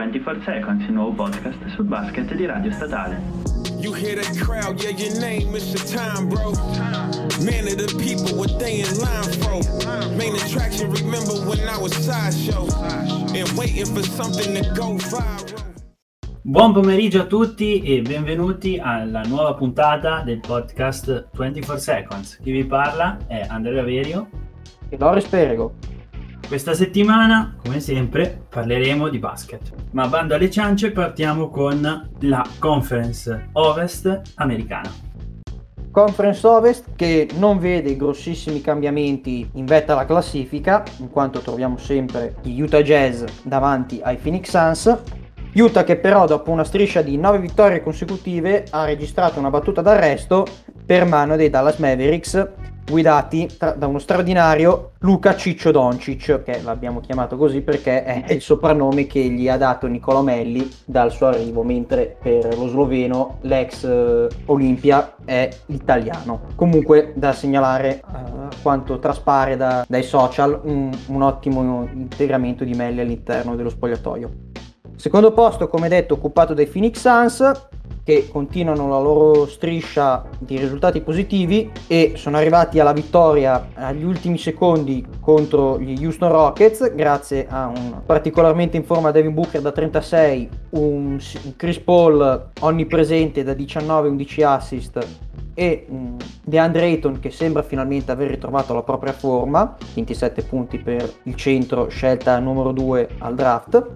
24 Seconds, il nuovo podcast sul basket di Radio Statale. You hear that crowd, yeah, your name is your time, bro. Man of the people, what they in line for. Main attraction, remember when I was sideshow. And waiting for something to go viral. Buon pomeriggio a tutti e benvenuti alla nuova puntata del podcast 24 Seconds. Chi vi parla è Andrea Verio e Loris Perego. Questa settimana, come sempre, parleremo di basket. Ma bando alle ciance, partiamo con la Conference Ovest americana. Conference Ovest che non vede grossissimi cambiamenti in vetta alla classifica, in quanto troviamo sempre gli Utah Jazz davanti ai Phoenix Suns. Utah che però dopo una striscia di 9 vittorie consecutive ha registrato una battuta d'arresto per mano dei Dallas Mavericks guidati tra, da uno straordinario Luca Ciccio Doncic, che l'abbiamo chiamato così perché è il soprannome che gli ha dato Nicolo Melli dal suo arrivo, mentre per lo sloveno l'ex uh, Olimpia è italiano. Comunque da segnalare uh, quanto traspare da, dai social un, un ottimo integramento di Melli all'interno dello spogliatoio. Secondo posto, come detto, occupato dai Phoenix Suns, che continuano la loro striscia di risultati positivi e sono arrivati alla vittoria agli ultimi secondi contro gli Houston Rockets grazie a un particolarmente in forma Devin Booker da 36, un Chris Paul onnipresente da 19, 11 assist e DeAndre Ayton che sembra finalmente aver ritrovato la propria forma, 27 punti per il centro, scelta numero 2 al draft.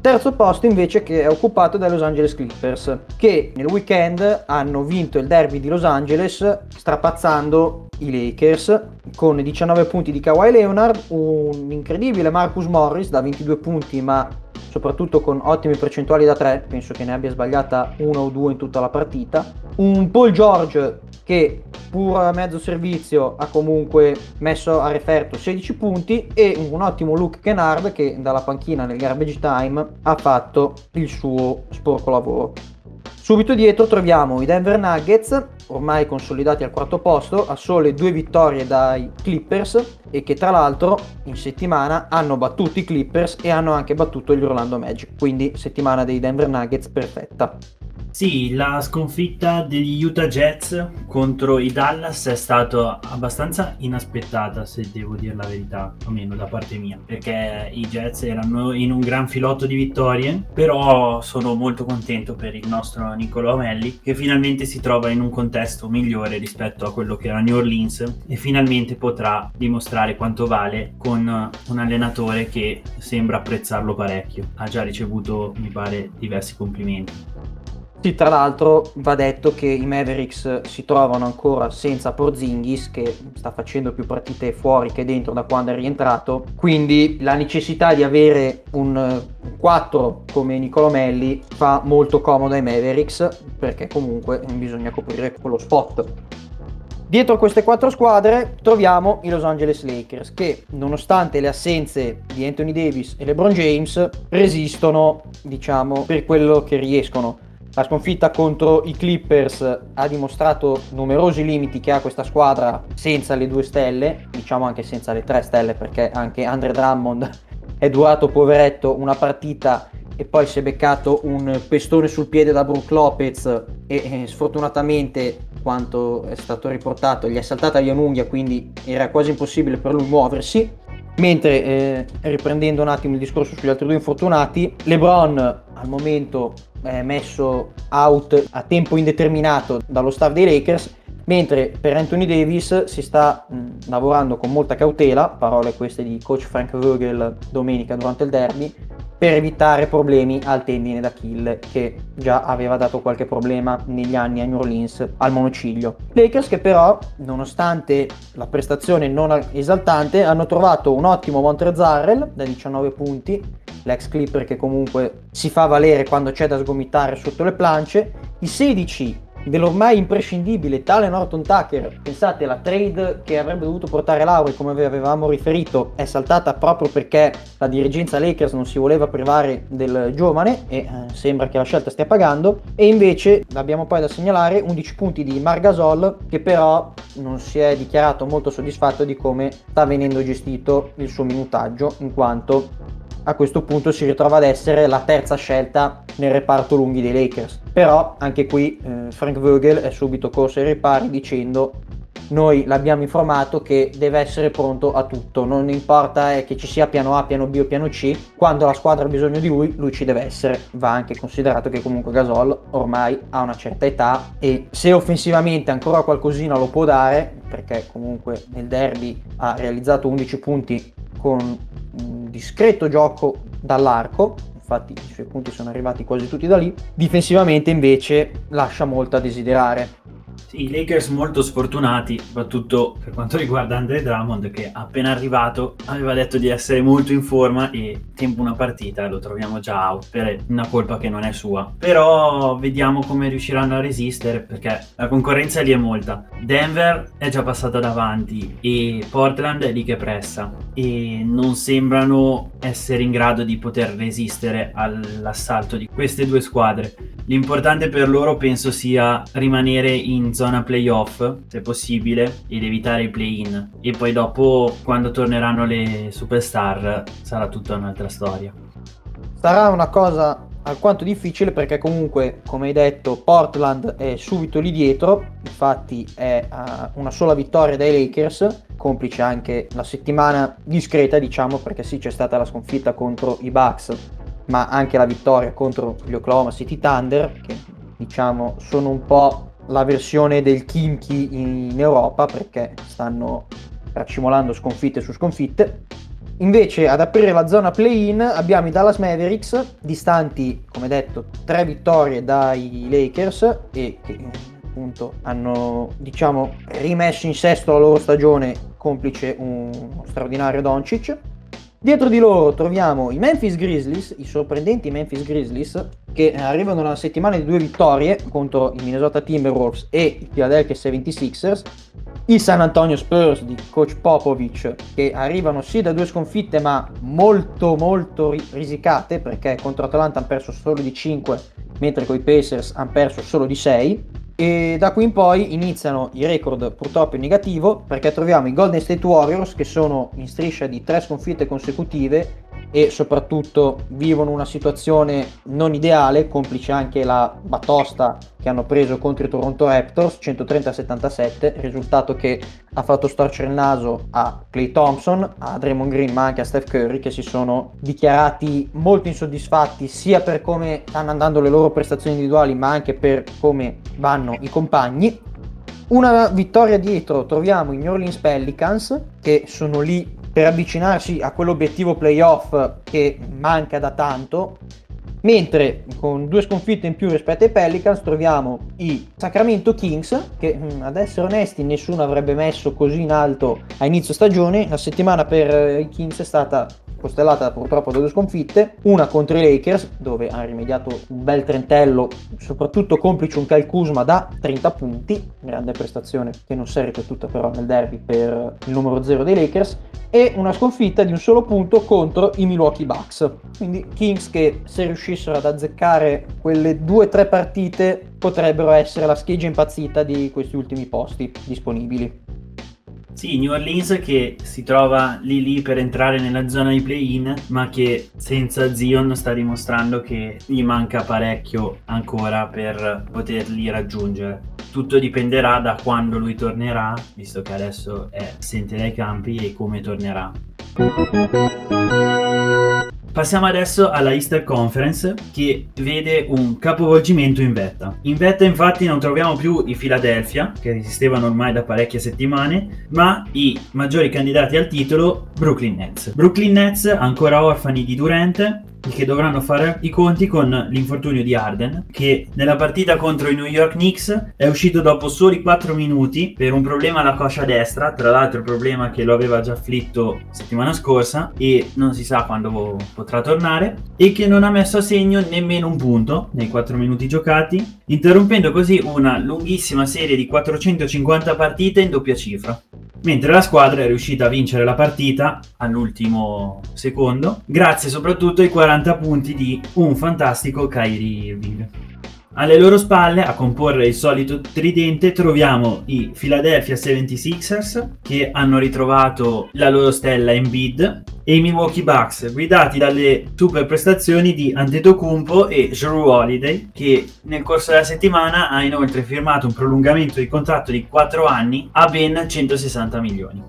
Terzo posto invece che è occupato dai Los Angeles Clippers, che nel weekend hanno vinto il derby di Los Angeles strapazzando i Lakers con 19 punti di Kawhi Leonard, un incredibile Marcus Morris da 22 punti ma soprattutto con ottime percentuali da 3, penso che ne abbia sbagliata una o due in tutta la partita, un Paul George che pur a mezzo servizio ha comunque messo a referto 16 punti e un ottimo Luke Kennard che dalla panchina nel garbage time ha fatto il suo sporco lavoro. Subito dietro troviamo i Denver Nuggets, ormai consolidati al quarto posto, a sole due vittorie dai Clippers e che tra l'altro in settimana hanno battuto i Clippers e hanno anche battuto gli Orlando Magic, quindi settimana dei Denver Nuggets perfetta. Sì, la sconfitta degli Utah Jets contro i Dallas è stata abbastanza inaspettata, se devo dire la verità, almeno da parte mia, perché i Jets erano in un gran filotto di vittorie, però sono molto contento per il nostro Niccolò Melli che finalmente si trova in un contesto migliore rispetto a quello che era New Orleans e finalmente potrà dimostrare quanto vale con un allenatore che sembra apprezzarlo parecchio. Ha già ricevuto, mi pare, diversi complimenti. Sì, tra l'altro va detto che i Mavericks si trovano ancora senza Porzingis che sta facendo più partite fuori che dentro da quando è rientrato, quindi la necessità di avere un 4 come Nicolomelli fa molto comodo ai Mavericks perché comunque bisogna coprire quello spot. Dietro queste quattro squadre troviamo i Los Angeles Lakers che nonostante le assenze di Anthony Davis e LeBron James resistono diciamo per quello che riescono la sconfitta contro i Clippers ha dimostrato numerosi limiti che ha questa squadra senza le due stelle, diciamo anche senza le tre stelle perché anche Andre Drummond è durato poveretto una partita e poi si è beccato un pestone sul piede da Brook Lopez e, e sfortunatamente quanto è stato riportato gli è saltata via un'unghia quindi era quasi impossibile per lui muoversi mentre eh, riprendendo un attimo il discorso sugli altri due infortunati LeBron al momento è messo out a tempo indeterminato dallo staff dei Lakers, mentre per Anthony Davis si sta mh, lavorando con molta cautela, parole queste di coach Frank Vogel domenica durante il derby, per evitare problemi al tendine d'Achille che già aveva dato qualche problema negli anni a New Orleans al monociglio. Lakers che però, nonostante la prestazione non esaltante, hanno trovato un ottimo Montrezarrel da 19 punti, l'ex Clipper che comunque si fa valere quando c'è da sgomitare sotto le planche, i 16 dell'ormai imprescindibile tale Norton Tucker. Pensate, la trade che avrebbe dovuto portare Lauri, come avevamo riferito, è saltata proprio perché la dirigenza Lakers non si voleva privare del giovane e eh, sembra che la scelta stia pagando. E invece abbiamo poi da segnalare 11 punti di Margasol che però non si è dichiarato molto soddisfatto di come sta venendo gestito il suo minutaggio in quanto a questo punto si ritrova ad essere la terza scelta nel reparto lunghi dei Lakers. Però anche qui eh, Frank Vogel è subito corso ai ripari dicendo noi l'abbiamo informato che deve essere pronto a tutto, non importa eh, che ci sia piano A, piano B o piano C, quando la squadra ha bisogno di lui, lui ci deve essere. Va anche considerato che comunque Gasol ormai ha una certa età e se offensivamente ancora qualcosina lo può dare, perché comunque nel derby ha realizzato 11 punti con discreto gioco dall'arco, infatti i suoi punti sono arrivati quasi tutti da lì, difensivamente invece lascia molto a desiderare. I Lakers molto sfortunati, soprattutto per quanto riguarda Andre Drummond che appena arrivato aveva detto di essere molto in forma e tempo una partita lo troviamo già out per una colpa che non è sua. Però vediamo come riusciranno a resistere perché la concorrenza lì è molta. Denver è già passata davanti e Portland è lì che pressa e non sembrano essere in grado di poter resistere all'assalto di queste due squadre. L'importante per loro penso sia rimanere in zona playoff, se possibile, ed evitare i play-in. E poi dopo, quando torneranno le superstar, sarà tutta un'altra storia. Sarà una cosa alquanto difficile perché comunque, come hai detto, Portland è subito lì dietro, infatti è a una sola vittoria dai Lakers, complice anche la settimana discreta, diciamo, perché sì c'è stata la sconfitta contro i Bucks, ma anche la vittoria contro gli Oklahoma City Thunder, che diciamo sono un po' la versione del Kimchi in Europa perché stanno racimolando sconfitte su sconfitte. Invece ad aprire la zona play-in abbiamo i Dallas Mavericks, distanti come detto tre vittorie dai Lakers e che appunto hanno diciamo rimesso in sesto la loro stagione complice un straordinario Doncic. Dietro di loro troviamo i Memphis Grizzlies, i sorprendenti Memphis Grizzlies, che arrivano da una settimana di due vittorie contro i Minnesota Timberwolves e i Philadelphia 76ers, i San Antonio Spurs di coach Popovic che arrivano sì da due sconfitte ma molto molto risicate perché contro Atlanta hanno perso solo di 5 mentre con i Pacers hanno perso solo di 6 e da qui in poi iniziano i record purtroppo in negativo perché troviamo i Golden State Warriors che sono in striscia di tre sconfitte consecutive e soprattutto vivono una situazione non ideale, complice anche la batosta che hanno preso contro i Toronto Raptors 130-77, risultato che ha fatto storcere il naso a Clay Thompson, a Draymond Green ma anche a Steph Curry che si sono dichiarati molto insoddisfatti sia per come stanno andando le loro prestazioni individuali ma anche per come vanno i compagni. Una vittoria dietro troviamo i New Orleans Pelicans che sono lì per avvicinarsi a quell'obiettivo playoff che manca da tanto. Mentre con due sconfitte in più rispetto ai Pelicans troviamo i Sacramento Kings, che mm, ad essere onesti nessuno avrebbe messo così in alto a inizio stagione. La settimana per i Kings è stata costellata purtroppo da due sconfitte, una contro i Lakers dove ha rimediato un bel trentello, soprattutto complice un Kyle Kuzma da 30 punti, grande prestazione che non si è ripetuta però nel derby per il numero 0 dei Lakers, e una sconfitta di un solo punto contro i Milwaukee Bucks. Quindi Kings che se riuscissero ad azzeccare quelle due o tre partite potrebbero essere la scheggia impazzita di questi ultimi posti disponibili. Sì, New Orleans che si trova lì lì per entrare nella zona di play-in, ma che senza Zion sta dimostrando che gli manca parecchio ancora per poterli raggiungere. Tutto dipenderà da quando lui tornerà, visto che adesso è assente dai campi e come tornerà. Passiamo adesso alla Easter Conference che vede un capovolgimento in vetta. In vetta infatti non troviamo più i Philadelphia, che resistevano ormai da parecchie settimane, ma i maggiori candidati al titolo Brooklyn Nets. Brooklyn Nets ancora orfani di Durant, che dovranno fare i conti con l'infortunio di Arden che nella partita contro i New York Knicks è uscito dopo soli 4 minuti per un problema alla coscia destra tra l'altro problema che lo aveva già afflitto settimana scorsa e non si sa quando potrà tornare e che non ha messo a segno nemmeno un punto nei 4 minuti giocati interrompendo così una lunghissima serie di 450 partite in doppia cifra mentre la squadra è riuscita a vincere la partita all'ultimo secondo, grazie soprattutto ai 40 punti di un fantastico Kyrie Irving. Alle loro spalle, a comporre il solito tridente, troviamo i Philadelphia 76ers che hanno ritrovato la loro stella Embiid e i Milwaukee Bucks, guidati dalle super prestazioni di Antetokounmpo e Drew Holiday, che nel corso della settimana ha inoltre firmato un prolungamento di contratto di 4 anni a ben 160 milioni.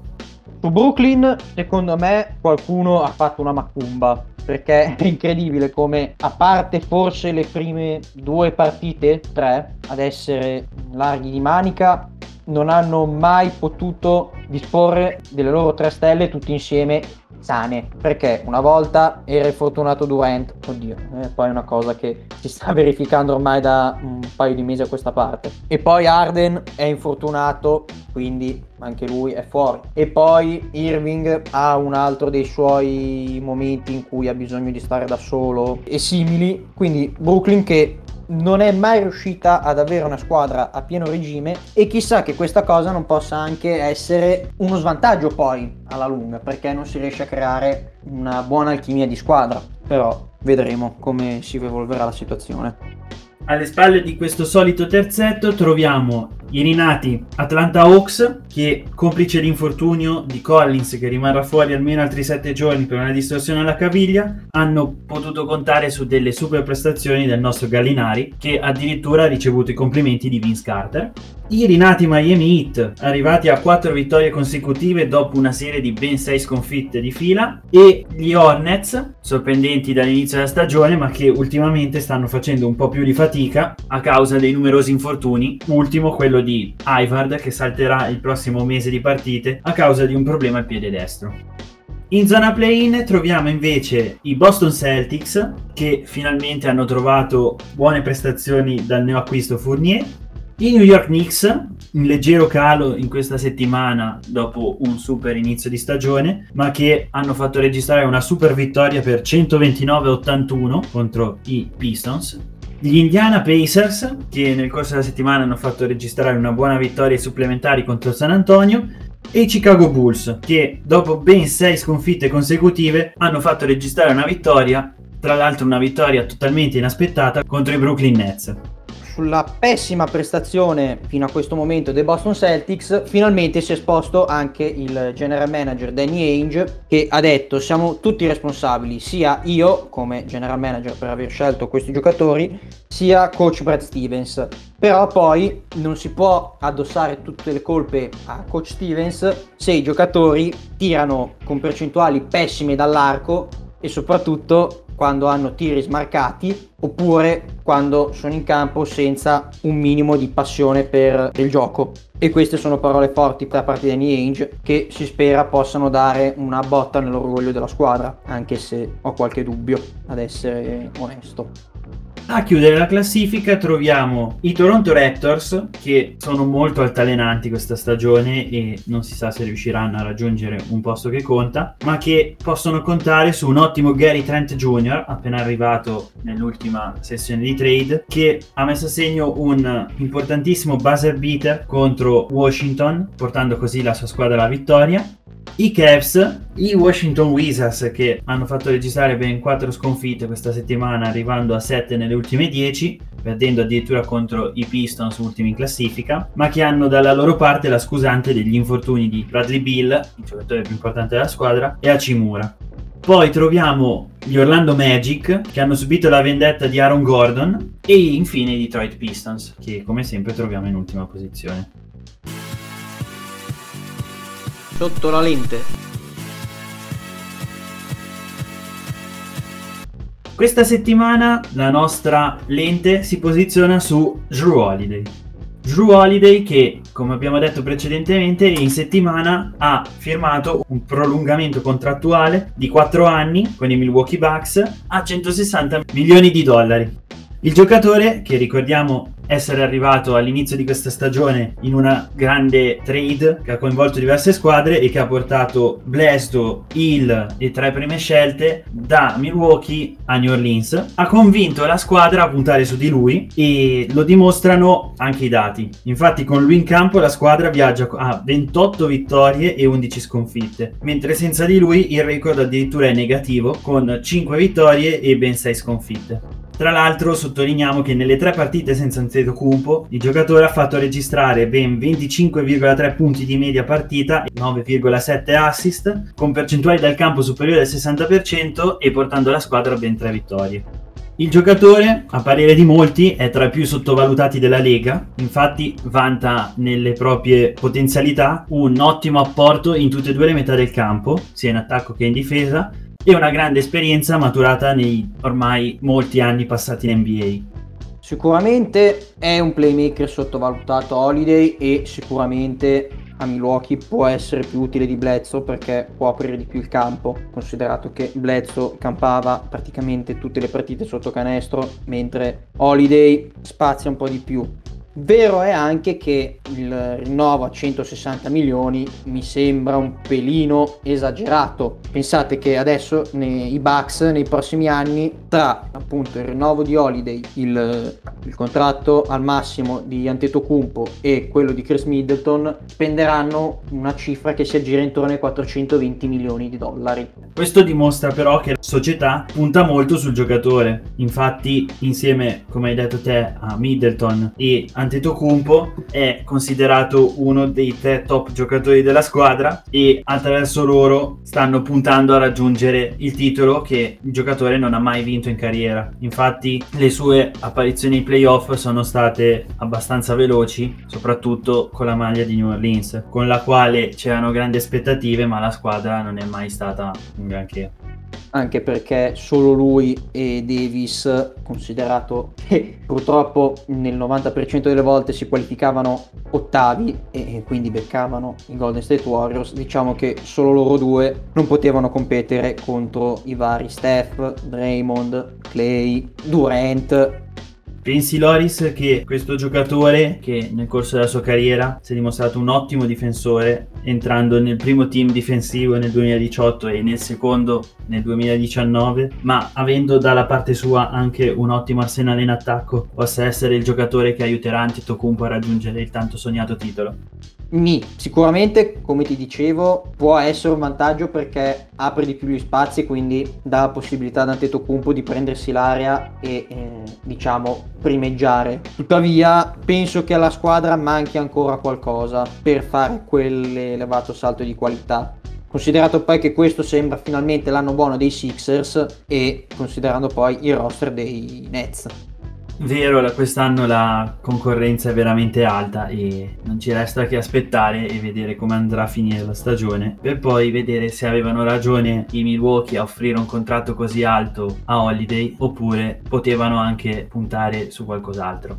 Su Brooklyn, secondo me, qualcuno ha fatto una macumba perché è incredibile come, a parte forse le prime due partite, tre, ad essere larghi di manica, non hanno mai potuto disporre delle loro tre stelle tutti insieme sane. Perché una volta era il fortunato Durant oddio è poi una cosa che si sta verificando ormai da un paio di mesi a questa parte. E poi Arden è infortunato quindi anche lui è fuori. E poi Irving ha un altro dei suoi momenti in cui ha bisogno di stare da solo e simili. Quindi Brooklyn che non è mai riuscita ad avere una squadra a pieno regime e chissà che questa cosa non possa anche essere uno svantaggio poi alla lunga perché non si riesce a creare una buona alchimia di squadra. Però vedremo come si evolverà la situazione. Alle spalle di questo solito terzetto troviamo i rinati Atlanta Hawks che complice l'infortunio di Collins che rimarrà fuori almeno altri 7 giorni per una distorsione alla caviglia hanno potuto contare su delle super prestazioni del nostro Gallinari che addirittura ha ricevuto i complimenti di Vince Carter. I rinati Miami Heat arrivati a 4 vittorie consecutive dopo una serie di ben 6 sconfitte di fila e gli Hornets sorprendenti dall'inizio della stagione ma che ultimamente stanno facendo un po' più di fatica a causa dei numerosi infortuni ultimo quello di Ivard che salterà il prossimo mese di partite a causa di un problema al piede destro. In zona play-in troviamo invece i Boston Celtics che finalmente hanno trovato buone prestazioni dal neoacquisto Fournier, i New York Knicks in leggero calo in questa settimana dopo un super inizio di stagione, ma che hanno fatto registrare una super vittoria per 129-81 contro i Pistons gli Indiana Pacers, che nel corso della settimana hanno fatto registrare una buona vittoria supplementari contro San Antonio, e i Chicago Bulls, che dopo ben 6 sconfitte consecutive hanno fatto registrare una vittoria, tra l'altro una vittoria totalmente inaspettata contro i Brooklyn Nets sulla pessima prestazione fino a questo momento dei Boston Celtics, finalmente si è esposto anche il general manager Danny Ainge che ha detto siamo tutti responsabili, sia io come general manager per aver scelto questi giocatori, sia coach Brad Stevens. Però poi non si può addossare tutte le colpe a coach Stevens se i giocatori tirano con percentuali pessime dall'arco e soprattutto quando hanno tiri smarcati oppure quando sono in campo senza un minimo di passione per il gioco. E queste sono parole forti da parte di Danny Ainge che si spera possano dare una botta nell'orgoglio della squadra, anche se ho qualche dubbio ad essere onesto. A chiudere la classifica troviamo i Toronto Raptors che sono molto altalenanti questa stagione e non si sa se riusciranno a raggiungere un posto che conta, ma che possono contare su un ottimo Gary Trent Jr. appena arrivato nell'ultima sessione di trade che ha messo a segno un importantissimo buzzer beater contro Washington portando così la sua squadra alla vittoria i Cavs, i Washington Wizards che hanno fatto registrare ben 4 sconfitte questa settimana arrivando a 7 nelle ultime 10, perdendo addirittura contro i Pistons ultimi in classifica, ma che hanno dalla loro parte la scusante degli infortuni di Bradley Bill, il giocatore più importante della squadra, e Hachimura. Poi troviamo gli Orlando Magic che hanno subito la vendetta di Aaron Gordon e infine i Detroit Pistons che come sempre troviamo in ultima posizione. Sotto la lente. Questa settimana la nostra lente si posiziona su Drew Holiday. Drew Holiday che, come abbiamo detto precedentemente, in settimana ha firmato un prolungamento contrattuale di 4 anni con i Milwaukee Bucks a 160 milioni di dollari. Il giocatore, che ricordiamo essere arrivato all'inizio di questa stagione in una grande trade che ha coinvolto diverse squadre e che ha portato Blesto, Hill e tre prime scelte da Milwaukee a New Orleans, ha convinto la squadra a puntare su di lui e lo dimostrano anche i dati. Infatti con lui in campo la squadra viaggia a 28 vittorie e 11 sconfitte, mentre senza di lui il record addirittura è negativo con 5 vittorie e ben 6 sconfitte. Tra l'altro sottolineiamo che nelle tre partite senza Antetokounmpo il giocatore ha fatto registrare ben 25,3 punti di media partita, 9,7 assist, con percentuali dal campo superiore al 60% e portando la squadra a ben 3 vittorie. Il giocatore, a parere di molti, è tra i più sottovalutati della Lega, infatti vanta nelle proprie potenzialità un ottimo apporto in tutte e due le metà del campo, sia in attacco che in difesa, e una grande esperienza maturata nei ormai molti anni passati in NBA. Sicuramente è un playmaker sottovalutato Holiday e sicuramente a Milwaukee può essere più utile di Bledsoe perché può aprire di più il campo, considerato che Bledsoe campava praticamente tutte le partite sotto canestro, mentre Holiday spazia un po' di più. Vero è anche che il rinnovo a 160 milioni mi sembra un pelino esagerato. Pensate che adesso nei, i Bucks nei prossimi anni tra appunto il rinnovo di Holiday, il, il contratto al massimo di Antetokounmpo e quello di Chris Middleton spenderanno una cifra che si aggira intorno ai 420 milioni di dollari. Questo dimostra però che la società punta molto sul giocatore. Infatti insieme, come hai detto te, a Middleton e Antetokounmpo è considerato uno dei tre top giocatori della squadra e attraverso loro stanno puntando a raggiungere il titolo che il giocatore non ha mai vinto in carriera. Infatti le sue apparizioni ai playoff sono state abbastanza veloci, soprattutto con la maglia di New Orleans, con la quale c'erano grandi aspettative, ma la squadra non è mai stata un granché anche perché solo lui e Davis, considerato che purtroppo nel 90% delle volte si qualificavano ottavi e quindi beccavano i Golden State Warriors, diciamo che solo loro due non potevano competere contro i vari Steph, Draymond, Clay, Durant Pensi Loris che questo giocatore che nel corso della sua carriera si è dimostrato un ottimo difensore entrando nel primo team difensivo nel 2018 e nel secondo nel 2019 ma avendo dalla parte sua anche un ottimo arsenale in attacco possa essere il giocatore che aiuterà Antetokounmpo a raggiungere il tanto sognato titolo? Mi, sicuramente, come ti dicevo, può essere un vantaggio perché apre di più gli spazi quindi dà la possibilità ad Antetokounmpo di prendersi l'area e, eh, diciamo, primeggiare. Tuttavia, penso che alla squadra manchi ancora qualcosa per fare quell'elevato salto di qualità. Considerato poi che questo sembra finalmente l'anno buono dei Sixers e considerando poi il roster dei Nets. Vero, quest'anno la concorrenza è veramente alta e non ci resta che aspettare e vedere come andrà a finire la stagione per poi vedere se avevano ragione i Milwaukee a offrire un contratto così alto a Holiday oppure potevano anche puntare su qualcos'altro.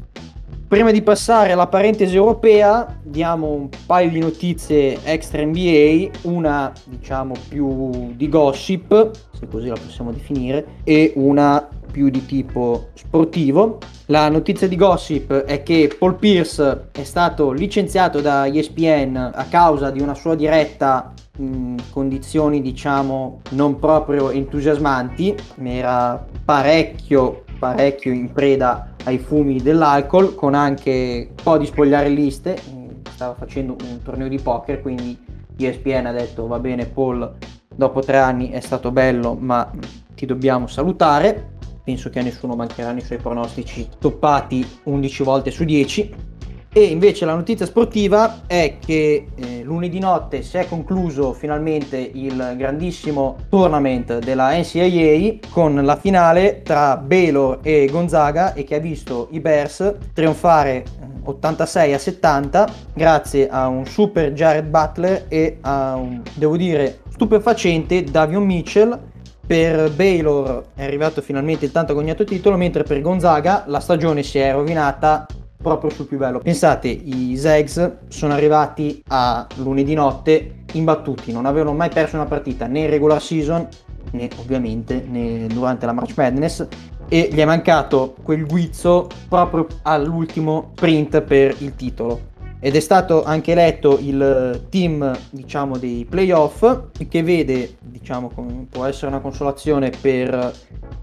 Prima di passare alla parentesi europea, diamo un paio di notizie extra NBA, una diciamo più di gossip, se così la possiamo definire, e una più di tipo sportivo. La notizia di gossip è che Paul Pierce è stato licenziato da ESPN a causa di una sua diretta in condizioni diciamo non proprio entusiasmanti, era parecchio parecchio in preda ai fumi dell'alcol con anche un po' di spogliarelliste, stava facendo un torneo di poker quindi ESPN ha detto va bene Paul dopo tre anni è stato bello ma ti dobbiamo salutare penso che a nessuno mancheranno i suoi pronostici toppati 11 volte su 10. E invece la notizia sportiva è che eh, lunedì notte si è concluso finalmente il grandissimo tournament della NCAA con la finale tra Baylor e Gonzaga e che ha visto i Bears trionfare 86 eh, a 70 grazie a un super Jared Butler e a un, devo dire, stupefacente Davion Mitchell per Baylor è arrivato finalmente il tanto agognato titolo, mentre per Gonzaga la stagione si è rovinata proprio sul più bello. Pensate, i Zags sono arrivati a lunedì notte imbattuti, non avevano mai perso una partita né in regular season né ovviamente né durante la March Madness e gli è mancato quel guizzo proprio all'ultimo sprint per il titolo ed è stato anche eletto il team diciamo dei playoff che vede diciamo può essere una consolazione per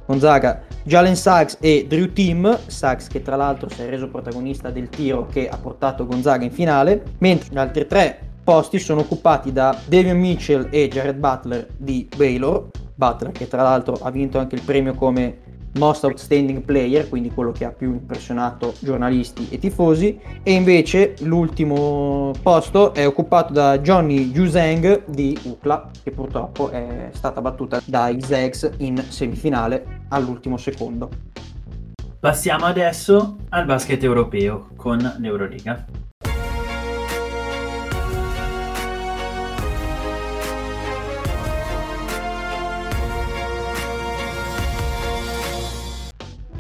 Gonzaga Jalen Sachs e Drew Team. Sachs che tra l'altro si è reso protagonista del tiro che ha portato Gonzaga in finale mentre gli altri tre posti sono occupati da Davion Mitchell e Jared Butler di Baylor. Butler che tra l'altro ha vinto anche il premio come Most Outstanding Player, quindi quello che ha più impressionato giornalisti e tifosi, e invece l'ultimo posto è occupato da Johnny Juzeng di UCLA, che purtroppo è stata battuta dai Zags in semifinale all'ultimo secondo. Passiamo adesso al basket europeo con l'Euroliga.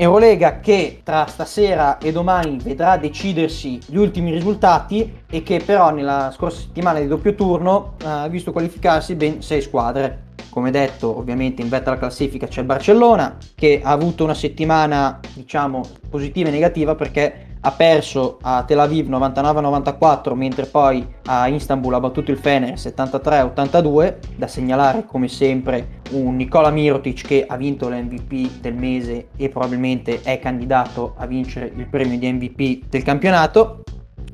Eurolega che tra stasera e domani vedrà decidersi gli ultimi risultati e che però nella scorsa settimana di doppio turno ha visto qualificarsi ben 6 squadre. Come detto, ovviamente in vetta alla classifica c'è il Barcellona che ha avuto una settimana, diciamo, positiva e negativa perché ha perso a Tel Aviv 99-94 mentre poi a Istanbul ha battuto il Fener 73-82 da segnalare come sempre un Nicola Mirotic che ha vinto l'MVP del mese e probabilmente è candidato a vincere il premio di MVP del campionato.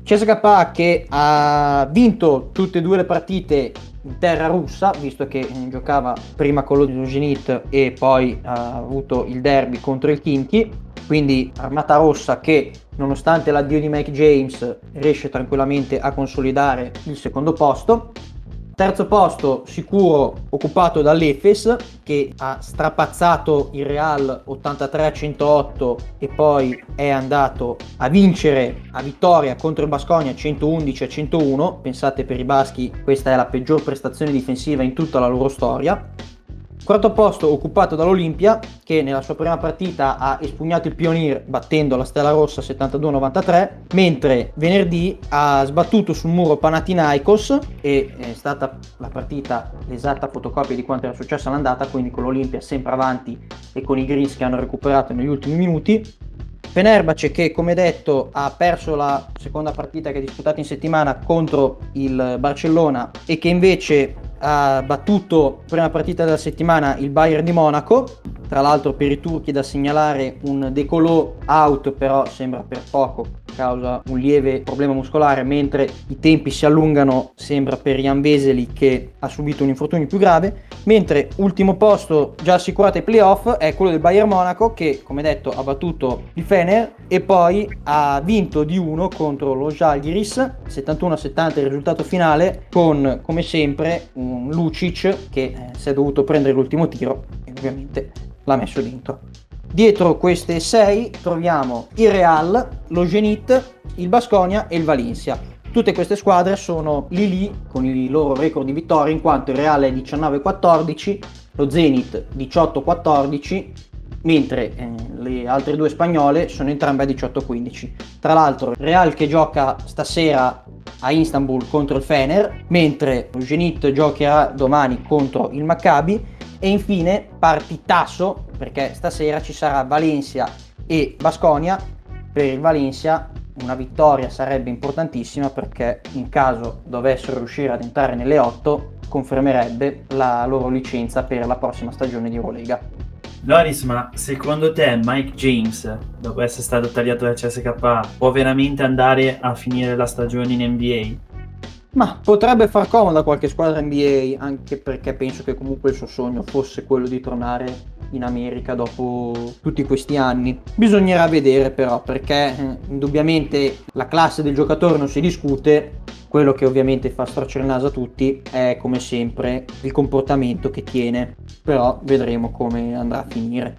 CSKA che ha vinto tutte e due le partite in terra russa, visto che giocava prima con lo Zenit e poi ha avuto il derby contro il Kimchi quindi Armata Rossa che nonostante l'addio di Mike James riesce tranquillamente a consolidare il secondo posto. Terzo posto sicuro occupato dall'Efes che ha strapazzato il Real 83-108 e poi è andato a vincere a vittoria contro il Basconia 111-101. Pensate per i baschi questa è la peggior prestazione difensiva in tutta la loro storia. Quarto posto occupato dall'Olimpia che nella sua prima partita ha espugnato il Pionier battendo la Stella Rossa 72-93 mentre venerdì ha sbattuto sul muro Panathinaikos e è stata la partita l'esatta fotocopia di quanto era successo all'andata quindi con l'Olimpia sempre avanti e con i Greens che hanno recuperato negli ultimi minuti. Fenerbahce che come detto ha perso la seconda partita che ha disputato in settimana contro il Barcellona e che invece ha battuto prima partita della settimana il Bayern di Monaco. Tra l'altro per i turchi da segnalare un decolò out però sembra per poco causa un lieve problema muscolare mentre i tempi si allungano sembra per Jan Veseli che ha subito un infortunio più grave. Mentre ultimo posto già assicurato ai playoff è quello del Bayern Monaco che come detto ha battuto il Fener e poi ha vinto di 1 contro lo Žalgiris 71-70 il risultato finale con come sempre un Lucic che eh, si è dovuto prendere l'ultimo tiro e ovviamente l'ha messo dentro. Dietro queste sei troviamo il Real, lo Zenit, il Basconia e il Valencia. Tutte queste squadre sono lì lì con i loro record di vittorie in quanto il Real è 19-14, lo Zenit 18-14, mentre eh, le altre due spagnole sono entrambe a 18-15. Tra l'altro Real che gioca stasera a Istanbul contro il Fener, mentre lo Zenit giocherà domani contro il Maccabi e infine partitasso perché stasera ci sarà Valencia e Basconia. Per il Valencia una vittoria sarebbe importantissima perché in caso dovessero riuscire ad entrare nelle 8 confermerebbe la loro licenza per la prossima stagione di Eurolega. Loris, ma secondo te Mike James, dopo essere stato tagliato da CSK, può veramente andare a finire la stagione in NBA? Ma potrebbe far comodo a qualche squadra NBA, anche perché penso che comunque il suo sogno fosse quello di tornare in America dopo tutti questi anni. Bisognerà vedere però, perché eh, indubbiamente la classe del giocatore non si discute, quello che ovviamente fa storcere il naso a tutti è come sempre il comportamento che tiene, però vedremo come andrà a finire.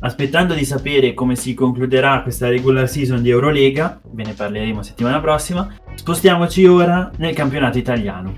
Aspettando di sapere come si concluderà questa regular season di Eurolega, ve ne parleremo settimana prossima, spostiamoci ora nel campionato italiano.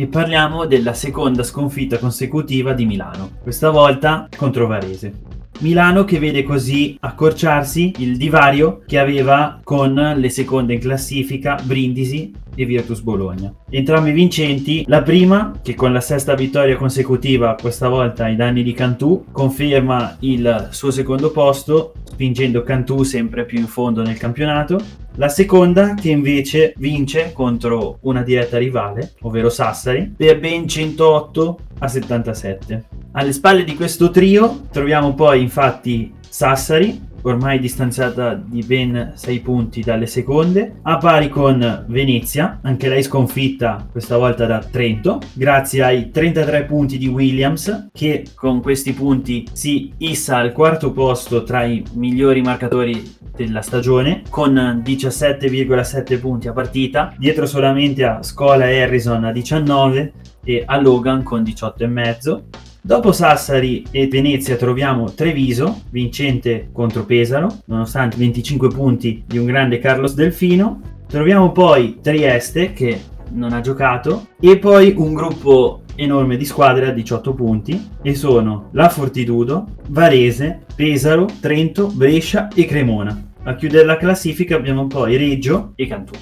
E parliamo della seconda sconfitta consecutiva di Milano, questa volta contro Varese. Milano che vede così accorciarsi il divario che aveva con le seconde in classifica Brindisi e Virtus Bologna. Entrambi vincenti, la prima che con la sesta vittoria consecutiva, questa volta ai danni di Cantù, conferma il suo secondo posto, spingendo Cantù sempre più in fondo nel campionato. La seconda che invece vince contro una diretta rivale, ovvero Sassari, per ben 108 a 77. Alle spalle di questo trio troviamo poi infatti Sassari ormai distanziata di ben 6 punti dalle seconde, a pari con Venezia, anche lei sconfitta questa volta da Trento, grazie ai 33 punti di Williams, che con questi punti si issa al quarto posto tra i migliori marcatori della stagione con 17,7 punti a partita, dietro solamente a Scola e Harrison a 19 e a Logan con 18,5. Dopo Sassari e Venezia troviamo Treviso, vincente contro Pesaro, nonostante 25 punti di un grande Carlos Delfino. Troviamo poi Trieste che non ha giocato e poi un gruppo enorme di squadre a 18 punti e sono la Fortitudo, Varese, Pesaro, Trento, Brescia e Cremona. A chiudere la classifica abbiamo poi Reggio e Cantù.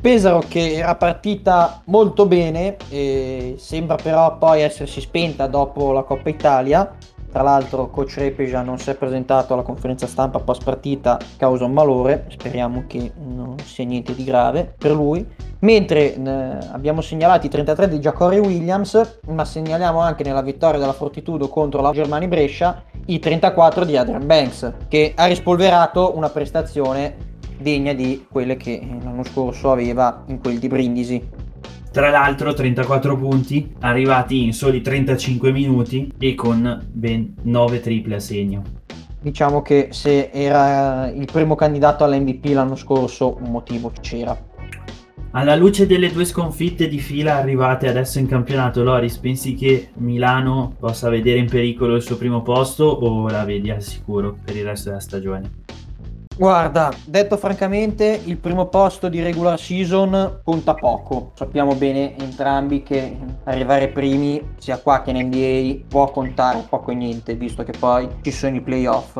Pesaro che era partita molto bene sembra però poi essersi spenta dopo la Coppa Italia. Tra l'altro coach Repeja non si è presentato alla conferenza stampa post partita causa un malore, speriamo che non sia niente di grave per lui. Mentre eh, abbiamo segnalato i 33 di Giacory Williams, ma segnaliamo anche nella vittoria della Fortitudo contro la Germani Brescia i 34 di Adrian Banks, che ha rispolverato una prestazione degna di quelle che l'anno scorso aveva in quel di Brindisi. Tra l'altro 34 punti arrivati in soli 35 minuti e con ben 9 triple a segno. Diciamo che se era il primo candidato all'MVP l'anno scorso un motivo c'era. Alla luce delle due sconfitte di fila arrivate adesso in campionato, Loris, pensi che Milano possa vedere in pericolo il suo primo posto o la vedi al sicuro per il resto della stagione? Guarda, detto francamente, il primo posto di regular season conta poco. Sappiamo bene entrambi che arrivare primi, sia qua che in NBA, può contare poco e niente, visto che poi ci sono i playoff.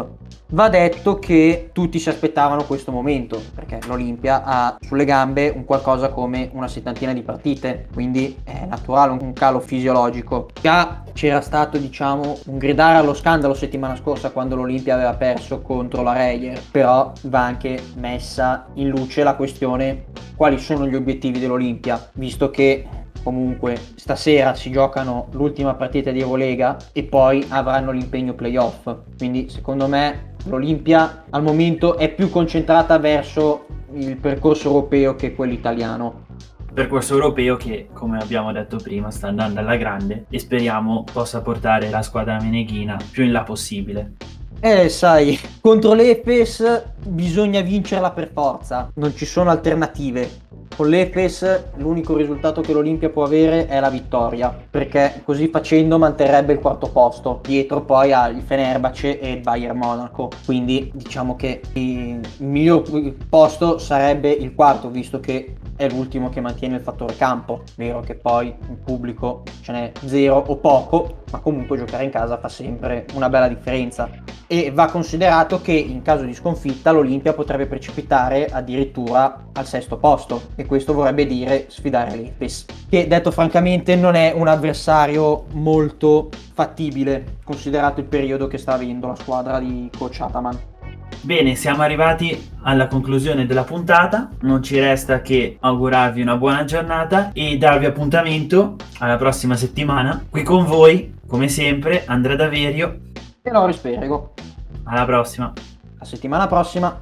Va detto che tutti si aspettavano questo momento, perché l'Olimpia ha sulle gambe un qualcosa come una settantina di partite, quindi è naturale un calo fisiologico. Già c'era stato, diciamo, un gridare allo scandalo settimana scorsa quando l'Olimpia aveva perso contro la Reyer, però va anche messa in luce la questione quali sono gli obiettivi dell'Olimpia, visto che comunque stasera si giocano l'ultima partita di Eurolega e poi avranno l'impegno playoff. Quindi secondo me l'Olimpia al momento è più concentrata verso il percorso europeo che quello italiano. Percorso europeo che, come abbiamo detto prima, sta andando alla grande e speriamo possa portare la squadra meneghina più in là possibile. Eh, sai, contro l'Efes bisogna vincerla per forza, non ci sono alternative. Con l'Efes l'unico risultato che l'Olimpia può avere è la vittoria, perché così facendo manterrebbe il quarto posto, dietro poi al Fenerbahce e il Bayern Monaco. Quindi diciamo che il miglior posto sarebbe il quarto, visto che è l'ultimo che mantiene il fattore campo. Vero che poi in pubblico ce n'è zero o poco, ma comunque giocare in casa fa sempre una bella differenza. E va considerato che in caso di sconfitta l'Olimpia potrebbe precipitare addirittura al sesto posto e questo vorrebbe dire sfidare l'Epes, che detto francamente non è un avversario molto fattibile considerato il periodo che sta avendo la squadra di coach Ataman. Bene, siamo arrivati alla conclusione della puntata, non ci resta che augurarvi una buona giornata e darvi appuntamento alla prossima settimana. Qui con voi, come sempre, Andrea Daverio e Loris Perego. Alla prossima. La settimana prossima.